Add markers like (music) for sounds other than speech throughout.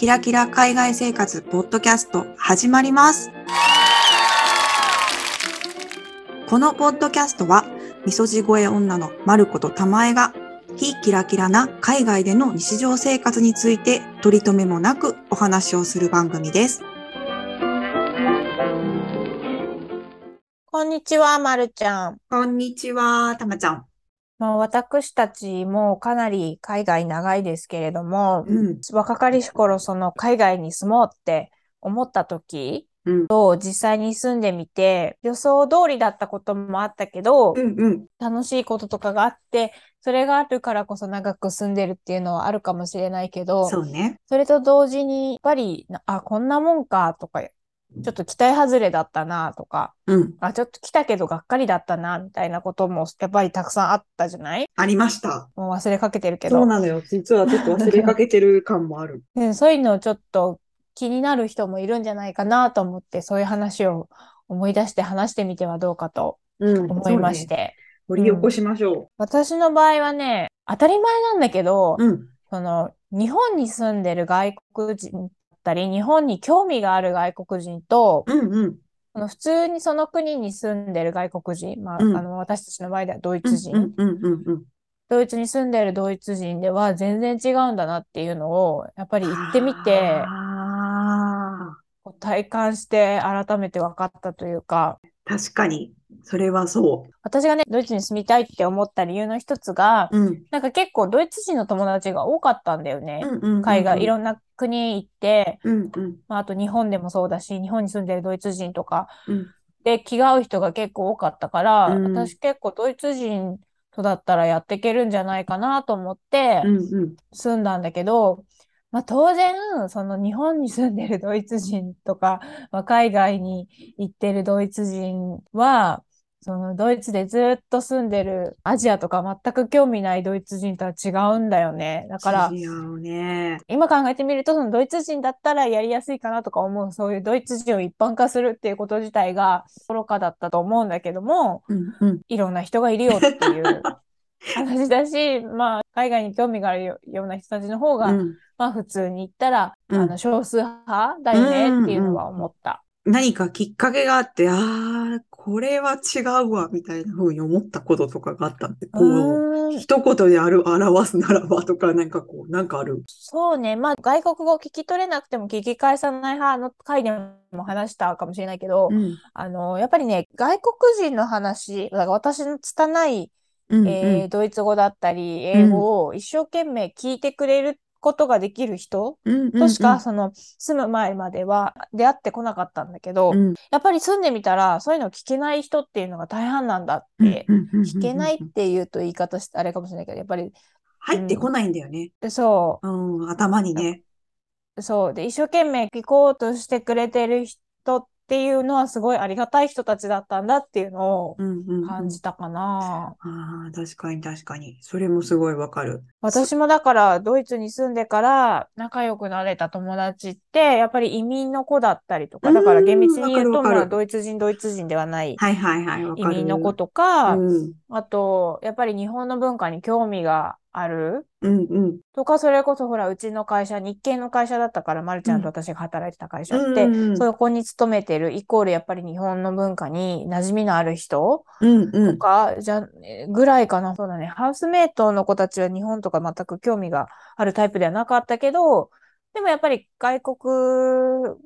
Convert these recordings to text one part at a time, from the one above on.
キラキラ海外生活ポッドキャスト始まります。このポッドキャストは、みそじ声女のまることたまえが、非キラキラな海外での日常生活について取り留めもなくお話をする番組です。こんにちは、まるちゃん。こんにちは、たまちゃん。まあ、私たちもかなり海外長いですけれども、うん。若かりし頃その海外に住もうって思った時うん。と実際に住んでみて予想通りだったこともあったけど、うんうん。楽しいこととかがあって、それがあるからこそ長く住んでるっていうのはあるかもしれないけど、そうね。それと同時にやっぱり、なあ、こんなもんかとか、ちょっと期待外れだったなとか、うん。あ、ちょっと来たけどがっかりだったな、みたいなこともやっぱりたくさんあったじゃない？ありました。もう忘れかけてるけど。そうなのよ。実はちょっと忘れかけてる感もある。で (laughs) そういうのをちょっと気になる人もいるんじゃないかなと思って、そういう話を思い出して話してみてはどうかとうん。思いましそうね。て。掘り起こしましょ私の場合はね、当たり前なんだけど、う。うん。その、日本に住んでる外国人だったり、日本に興味がある外国人と、うんうん。普通にその国に住んでる外国人、まあ、うんあの、私たちの場合ではドイうんツ人、うんうんうんうん。ドイツに住んでるドイツ人では全然違うんだなっていうのを、やっぱり行ってみて、体感して改めて分かったというか、あ、確かに。それはそ私がね、ドイツに住みたいって思った理由の一つが、う。うん。なんか結構ドイツ人の友達が多かったんだよね。うんうんうんうん海外、いろんな国行って、うんうんまあ、あと日本でもそうだし、日本に住んでるドイツ人とかうん。で気が合う人が結構多かったから、うん私結構ドイツ人とだったらやっていけるんじゃないかなと思ってうんうん。住んだんだけど、まあ、当然、その日本に住んでるドイツ人とか、まあ、海外に行ってるドイツ人は、そのドイツでずっと住んでるアジアとか全く興味ないドイツ人とは違うんだよね。だから、ね。今考えてみると、そのドイツ人だったらやりやすいかなとか思う、そういうドイツ人を一般化するっていうこと自体が愚かだったと思うんだけども、うんうん。いろんな人がいるよっていう (laughs) 話だし、まあ、海外に興味があるよような人たちの方が、うんまあ普通に言ったら、うんあの少数派だよねっていうのは思った。何かきっかけがあって、ああ、これは違うわ、みたいな風に思ったこととかがあったんで、こう、一言である、表すならばとか、なんかこう、なんかある。そうね。まあ外国語聞き取れなくても聞き返さない派の回でも話したかもしれないけど、うん。あの、やっぱりね、外国人の話、だから私の拙い、うんえードイツ語だったり、英語を一生懸命聞いてくれることができる人うん。としか、その、住む前までは出会ってこなかったんだけど、うん、やっぱり住んでみたら、そういうの聞けない人っていうのが大半なんだって、聞けないっていうと言い方してあれかもしれないけど、やっぱり、入ってこないんだよね。そうん、頭にね。う、そう。で、一生懸命聞こうとしてくれてる人っていうのはすごいありがたい人たちだったんだっていうのをうんうんうん感じたかな。ああ、確かに確かに。それもすごいわかる。私もだからドイツに住んでから仲良くなれた友達ってやっぱり移民の子だったりとか、だから厳密に言うとまあドイツ人ドイツ人ではないはいはいはい、わ移。民の子とか、うん、あとやっぱり日本の文化に興味がある？うん、うん。とか、それこそほらうちの会社、日系の会社だったから、まるちゃんと私が働いてた会社って、うんうんうんそこに勤めてるイコールやっぱり日本の文化に馴染みのある人うん、うん。とか、じゃ、えぐらいかな。そうだね。ハウスメイトの子たちは日本とか全く興味があるタイプではなかったけど、でもやっぱり外国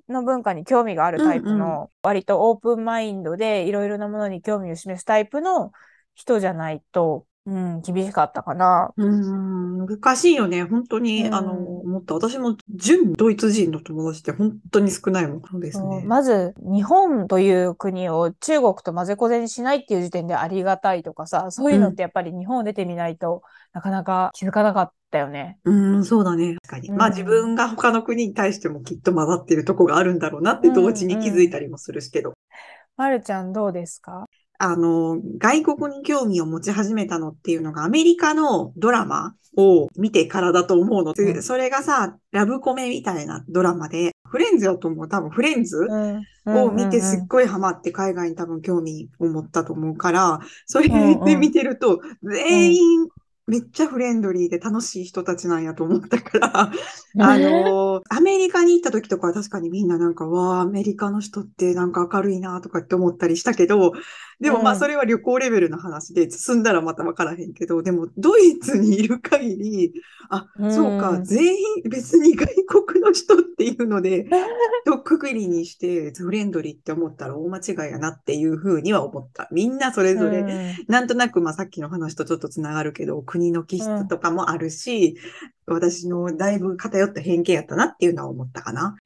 の文化に興味があるタイプうんの、割とオープンマインドでいろいろなものに興味を示すタイプの人じゃないと、うん、厳しかったかな。うん、難しいよね。本当に、うんあの、思った。私も純ドイツ人の友達って本当に少ないもん。そうですね。まず、日本という国を中国と混ぜこぜにしないっていう時点でありがたいとかさ、そういうのってやっぱり日本を出てみないとなかなか気づかなかったよね。うん、そうだね。確かに。うんまあ自分が他の国に対してもきっと混ざってるとこがあるんだろうなって同時に気づいたりもするしけど。まるちゃんどうですか？あの、外国に興味を持ち始めたのっていうのがアメリカのドラマを見てからだと思うの。で、うん。それがさ、ラブコメみたいなドラマで、フレンズだと思う。多分フレンズを見てすっごいハマって海外に多分興味を持ったと思うから、それで見てると、全員めっちゃフレンドリーで楽しい人たちなんやと思ったから、(laughs) あの、アメリカに行った時とかは確かにみんななんか、わあ、アメリカの人ってなんか明るいなとかって思ったりしたけど、でもまあうん。それは旅行レベルの話で、進んだらまた分からへんけど、でもドイツにいる限り、あ、そうか、うん全員別に外国の人っていうので、(laughs) とっくくりにしてフレンドリーって思ったら大間違いやなっていうふうには思った。みんなそれぞれ、うん。なんとなく、まあ、さっきの話とちょっとつながるけど、国の気質とかもあるし、私のだいぶ偏った偏見やったなっていうのは思ったかな。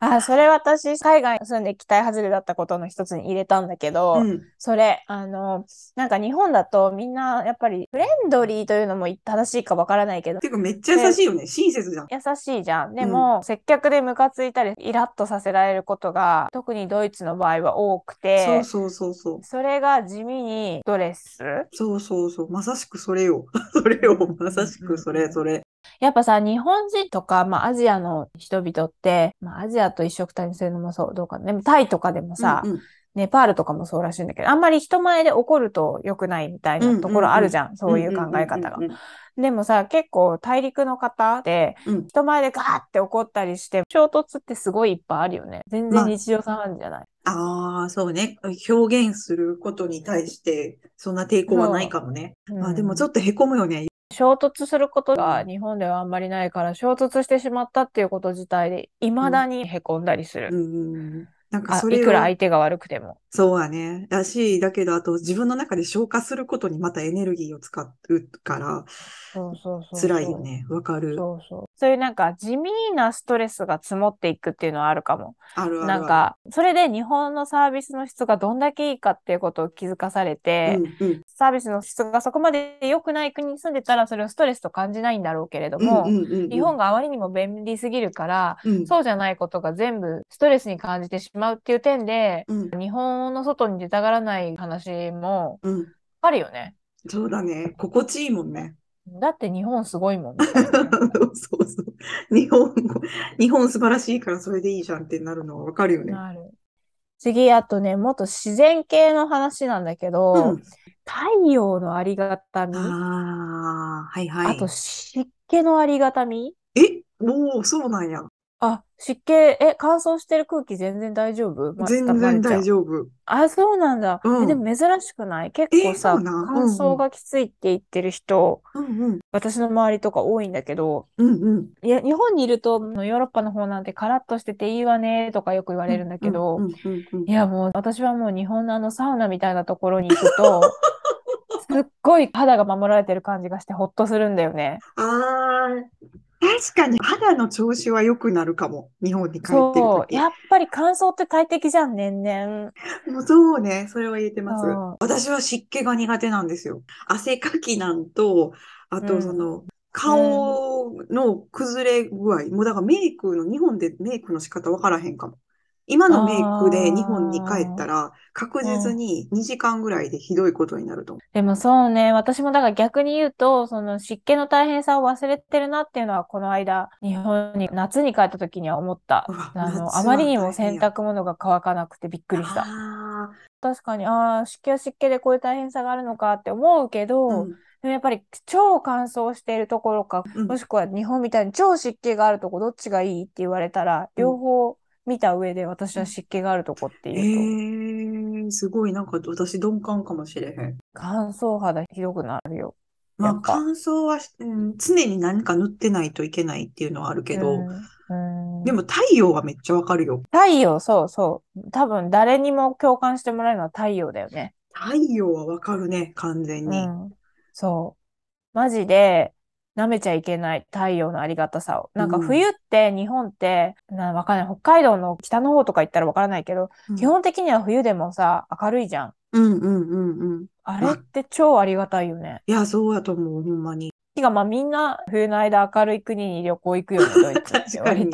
あ、それ私、海外に住んで期待外れだったことの一つに入れたんだけど、うん。それ、あの、なんか日本だとみんなやっぱりフレンドリーというのも正しいかわからないけど、てかめっちゃ優しいよね。親切じゃん。優しいじゃん。でも、接客でムカついたり、イラッとさせられることが、特にドイツの場合は多くそうて、そうそうそう。それが地味にストレス。そうそうそう。まさしくそれよ。(laughs) それよ。まさしくそれ、それ。やっぱさ、日本人とか、まあ、アジアの人々って、まあ、アジアと一緒くたにするのもそう、どうかな。でも、タイとかでもさ、うんうんネパールとかもそうらしいんだけど、あんまり人前で怒ると良くないみたいなところあるじゃん。そういう考え方がうん。うんうんでもさ、結構大陸の方で、うん人前でガーって怒ったりして、衝突ってすごいいっぱいあるよね。全まあ然日常茶飯事じゃない。ああ、そうね。表現することに対して、そんな抵抗はないかもね。まあでもちょっっとへこむよね。と衝突することが日本ではあんまりないから、衝突してしまったっていうこと自体で、未だにへこんだりする。うん。なんかあそれをいくら相手が悪くても。そうだね。だし、だけど、あと自分の中で消化することにまたエネルギーを使うから、そうそうそう。辛いよね。わかる。そうそう。そういうなんか地味なストレスが積もっていくっていうのはあるかも。あるあるある。なんか、それで日本のサービスの質がどんだけいいかっていうことを気づかされて、うんうんサービスの質がそこまで良くない国に住んでたらそれをストレスと感じないんだろうけれども、うんうんうんうん日本があまりにも便利すぎるから、うんそうじゃないことが全部ストレスに感じてしまうっていう点で、うん日本の外に出たがらない話もうんあるよね。そうだね。心地いいもんね。だって日本すごいもんね。(laughs) そうそう。日本、日本素晴らしいからそれでいいじゃんってなるのはわかるよね。なる。次、あとね、もっと自然系の話なんだけど、うん。太陽のありがたみ、ああ、はいはい。あと湿気のありがたみえ、もうそうなんや。あ、湿気、え、乾燥してる空気全然大丈夫？ま全然大丈夫。夫。あ、そうなんだ。うんえ、でも珍しくない？結構えさ、そうなん？乾燥がきついって言ってる人、うんうん。私の周りとか多いんだけど、うんうん。いや、日本にいると、ヨーロッパの方なんてカラッとしてていいわねとかよく言われるんだけど、うんうんうんうんいや、もう私はもう日本のあのサウナみたいなところに行くと、(laughs) すっごい肌が守られてる感じがしてほっとするんだよね。ああ、確かに肌の調子は良くなるかも。日本に帰ってる。やっぱり乾燥って大敵じゃん、年々。もうそうね、それは言えてますうん。私は湿気が苦手なんですよ。汗かきなんと、あうんとその、顔の崩れ具合。もうだからメイクの、日本でメイクの仕方わからへんかも。今のメイクで日本に帰ったら、確実に2時間ぐらいでひどいことになると思でもそうね、私もだから逆に言うと、その湿気の大変さを忘れてるなっていうのは、この間、日本に夏に帰った時には思った。あの、あまりにも洗濯物が乾かなくてびっくりした。あ確かに、ああ、湿気は湿気でこういう大変さがあるのかって思うけーど、うん。でもやっぱり超乾燥しているところか、うんもしくは日本みたいに超湿気があるとこどっちがいいって言われたら、両方見た上で私は湿気があるとこってえいうと、ー、すごい、なんか私鈍感かもしれへん。乾燥肌ひどくなるよ。まあ、乾燥はし、うん、常に何か塗ってないといけないっていうのはあるけど、うんうんでも太陽はめっちゃわかるよ。太陽、そうそう。多分誰にも共感してもらえるのは太陽だよね。太陽はわかるね、完全に。うん。そう。マジで舐めちゃいけない太陽のありがたさを。なんかうん冬って日本って、な、わかんない。北海道の北の方とか行ったらわからないけど、うん基本的には冬でもさ、明るいじゃん。うんうんうんうん。あれって超ありがたいよね。いや、そうやと思う、ほんまに。てかまあみんな冬の間明るい国に旅行行くよね、ドイツ (laughs) 確かに。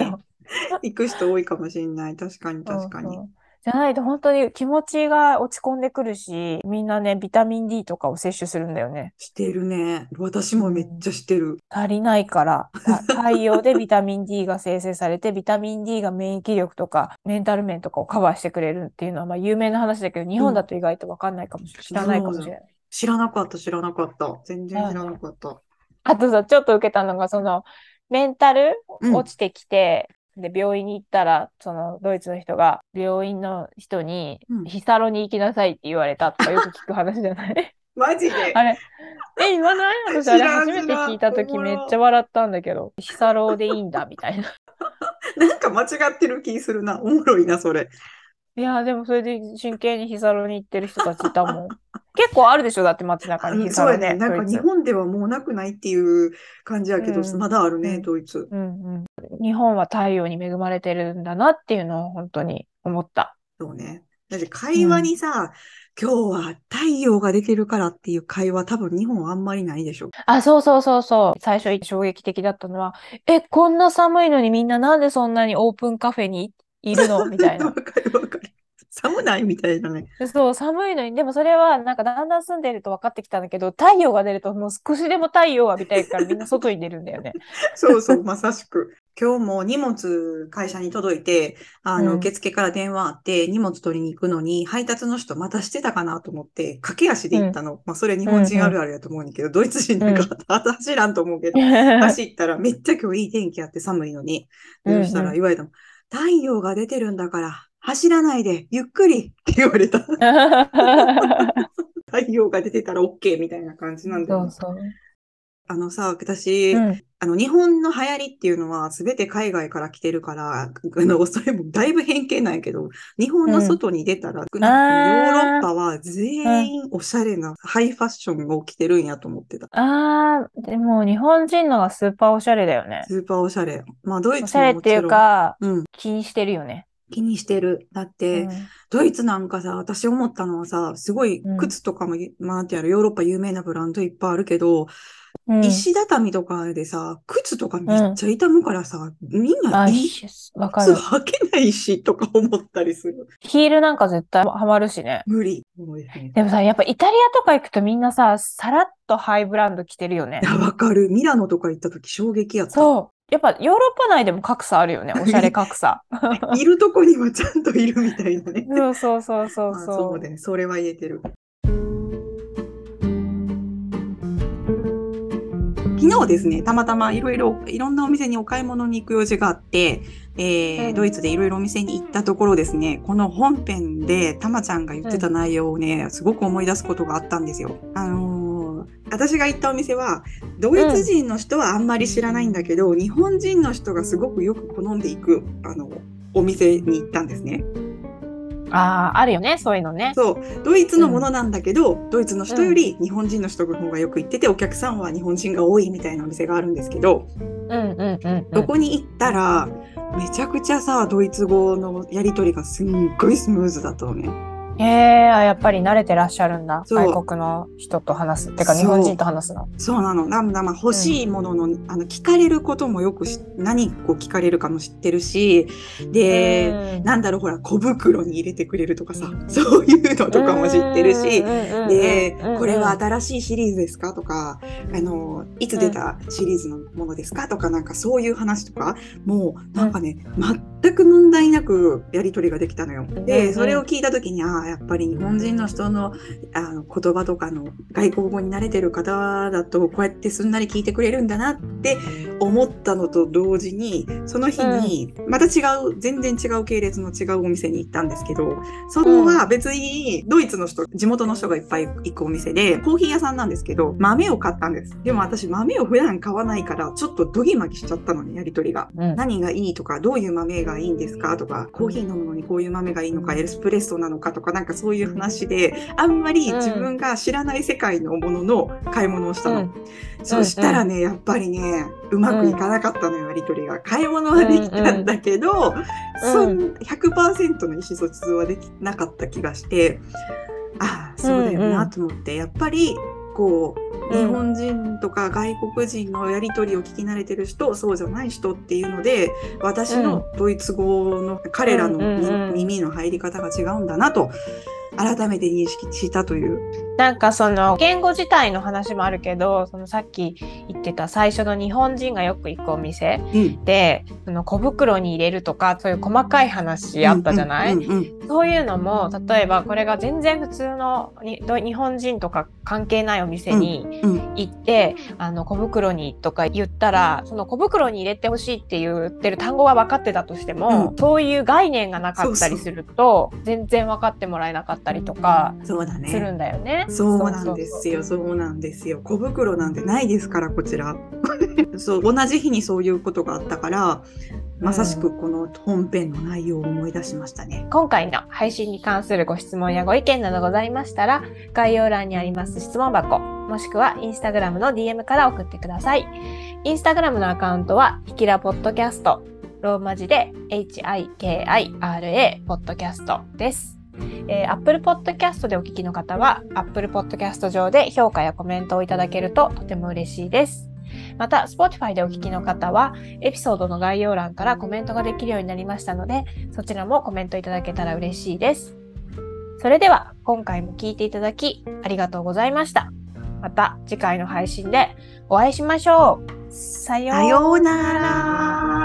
行く人多いかもしれない。確かに、確かに。そうそうじゃないと本当に気持ちが落ち込んでくるし、みんなね、ビタミン D とかを摂取するんだよね。してるね。私もめっちゃしてる。足りないから、た太陽でビタミン D が生成されて、ビタミン D が免疫力とか、メンタル面とかをカバーしてくれるっていうのは、まあ有名な話だけど、日本だと意外とわかんないかもしれない、知らないかもしれない。知らなかった、知らなかった。全然知らなかった。あとさ、ちょっと受けたのが、その、メンタルうん落ちてきて、で、病院に行ったら、その、ドイツの人が、病院の人にうん、ヒサロに行きなさいって言われたとかよく聞く話じゃない？(laughs) マジで？あれ、え、言わない？(laughs) 私、あれ初めて聞いたときめっちゃ笑ったんだけど、ヒサロでいいんだ、みたいな。(laughs) なんか間違ってる気するな。おもろいな、それ。いや、でもそれで真剣にヒサロに行ってる人たちいたもん。結構あるでしょ？だって街中にね、そうやね。なんか日本ではもうなくないっていう感じやけど、うんまだあるね、うんドイツ。うんうん。日本は太陽に恵まれてるんだなっていうのを本当に思った。そうね。だって会話にさ、今日は太陽が出てるからっていう会話多分日本はあんまりないでしょ。あ、そうそうそうそう。最初衝撃的だったのは、え、こんな寒いのにみんななんでそんなにオープンカフェにいるの？みたいな (laughs) わ。かるわかる。寒ないみたいなね。(laughs) そう、寒いのに、でもそれはなんかだんだん住んでると分かってきたんだけど、太陽が出るともう少しでも太陽を浴びたいからみんな外に出るんだよね。(laughs) そうそう、まさしく。今日も荷物会社に届いて、あの、うん受付から電話あって、荷物取りに行くのに、配達の人またしてたかなと思って、駆け足で行ったの。まあ、それ日本人あるあるやと思うんだけど、ドイツ人なんか、走らんと思うけど、(laughs) 走ったらめっちゃ今日いい天気あって寒いのに。うんうんそしたら言われたの。太陽が出てるんだから、走らないで、ゆっくりって言われた。(laughs) 太陽が出てたら OK みたいな感じなんだよね。そうそう。あのさ、私、うん。あの、日本の流行りっていうのは全て海外から来てるから、あの、それもだいぶ偏見なんやけど、日本の外に出たら、ヨーロッパは全員おしゃれなハイファッションを着てるんやと思ってた。あー、でも日本人のがスーパーおしゃれだよね。スーパーおしゃれ。まあ、ドイおツしゃれっていうか、うん、気にしてるよね。気にしてる。だって、うんドイツなんかさ、私思ったのはさ、すごいうん靴とかも、まあ、なんてやる、ヨーロッパ有名なブランドいっぱいあるけど、うん石畳とかでさ、靴とかめっちゃ傷むからさ、みんな靴る。履けないし、とか思ったりする。ヒールなんか絶対ハマるしね。無理。でもさ、やっぱイタリアとか行くとみんなさ、さらっとハイブランド着てるよねわかる。ミラノとか行った時衝撃やった。そう。やっぱヨーロッパ内でも格差あるよね。(laughs) おしゃれ格差。(laughs) いるとこにはちゃんといるみたいなね。そうそうそうそうまあそそうね。それは言えてる。昨日ですね、たまたまいろいろ、いろんなお店にお買い物に行く用事があって、えーうんドイツでいろいろお店に行ったところですね、この本編でたまちゃんが言ってた内容をね、すごく思い出すことがあったんですよ。あのー私が行ったお店は、ドイツ人の人はあんまり知らないんだけど、日本人の人がすごくよく好んでいく、あの、お店に行ったんですね。ああ、あるよね。そういうのね。そう、ドイツのものなんだけど、ドイツの人より日本人の人の方がよく行ってて、お客さんは日本人が多いみたいなお店があるんですけど、うんうんうんうん。そこに行ったら、めちゃくちゃさ、ドイツ語のやりとりがすんごいスムーズだったのね。へえ、あやっぱり慣れてらっしゃるんだ。外国の人と話す。てか日本人と話すの。そうなの。なんだ、まあ、欲しいものの、あの、聞かれることもよくし、何を聞かれるかも知ってるし、で、うんなんだろう、ほら、小袋に入れてくれるとかさ、(laughs) そういうのとかも知ってるし、で、これは新しいシリーズですかとか、あの、いつ出たシリーズのものですかとか、なんかそういう話とか、もうなんかね、全く問題なくやり取りができたのよ。うんで、それを聞いたときに、ああ、やっぱり日本人の人のあの言葉とかの外国語に慣れてる方だと、こうやってすんなり聞いてくれるんだなって思ったのと同時に、その日に、また違う、全然違う系列の違うお店に行ったんですけど、そこは別にドイツの人、地元の人がいっぱい行くお店で、コーヒー屋さんなんですけど、豆を買ったんです。でも私豆を普段買わないから、ちょっとドギマギしちゃったのね、やりとりが。うん何がいいとか、どういう豆がいいんですか？とか、コーヒー飲むのにこういう豆がいいのか、エスプレッソなのかとか、なんかそういう話で、あんまり自分が知らない世界のものの買い物をしたの。うん。そしたらね、やっぱりね、うまくいかなかったのよ、やりとりが。買い物はできたんだけど、そん100%の意思疎通はできなかった気がして、ああ、そうだよなと思って、やっぱり、こう、うん日本人とか外国人のやりとりを聞き慣れてる人、そうじゃない人っていうので、私のドイツ語の彼らのうんうんうん。耳の入り方が違うんだなと、改めて認識したというなんかその言語自体の話もあるけどそのさっき言ってた最初の日本人がよく行くお店うん。でその小袋に入れるとかそういう細かい話あったじゃない、うんうんうんそういうのも例えばこれが全然普通のにど日本人とか関係ないお店にうん行って、あの小袋にとか言ったらその小袋に入れてほしいって言ってる単語は分かってたとしても、うんそういう概念がなかったりすると全然分かってもらえなかったりとかそうだするね。んだよね。そうなんですよ。そうなんですよ。小袋なんてないですから、こちら。(laughs) そう、同じ日にそういうことがあったから、まさしくこの本編の内容を思い出しましたね。今回の配信に関するご質問やご意見などございましたら、概要欄にあります質問箱、もしくはインスタグラムの DM から送ってください。インスタグラムのアカウントは、ひきらポッドキャスト、ローマ字で HIKIRA ポッドキャストです。えー、Apple Podcast でお聞きの方は、Apple Podcast 上で評価やコメントをいただけるととても嬉しいです。また、Spotify でお聞きの方は、エピソードの概要欄からコメントができるようになりましたので、そちらもコメントいただけたら嬉しいです。それでは、今回も聞いていただき、ありがとうございました。また次回の配信でお会いしましょう。さようなら。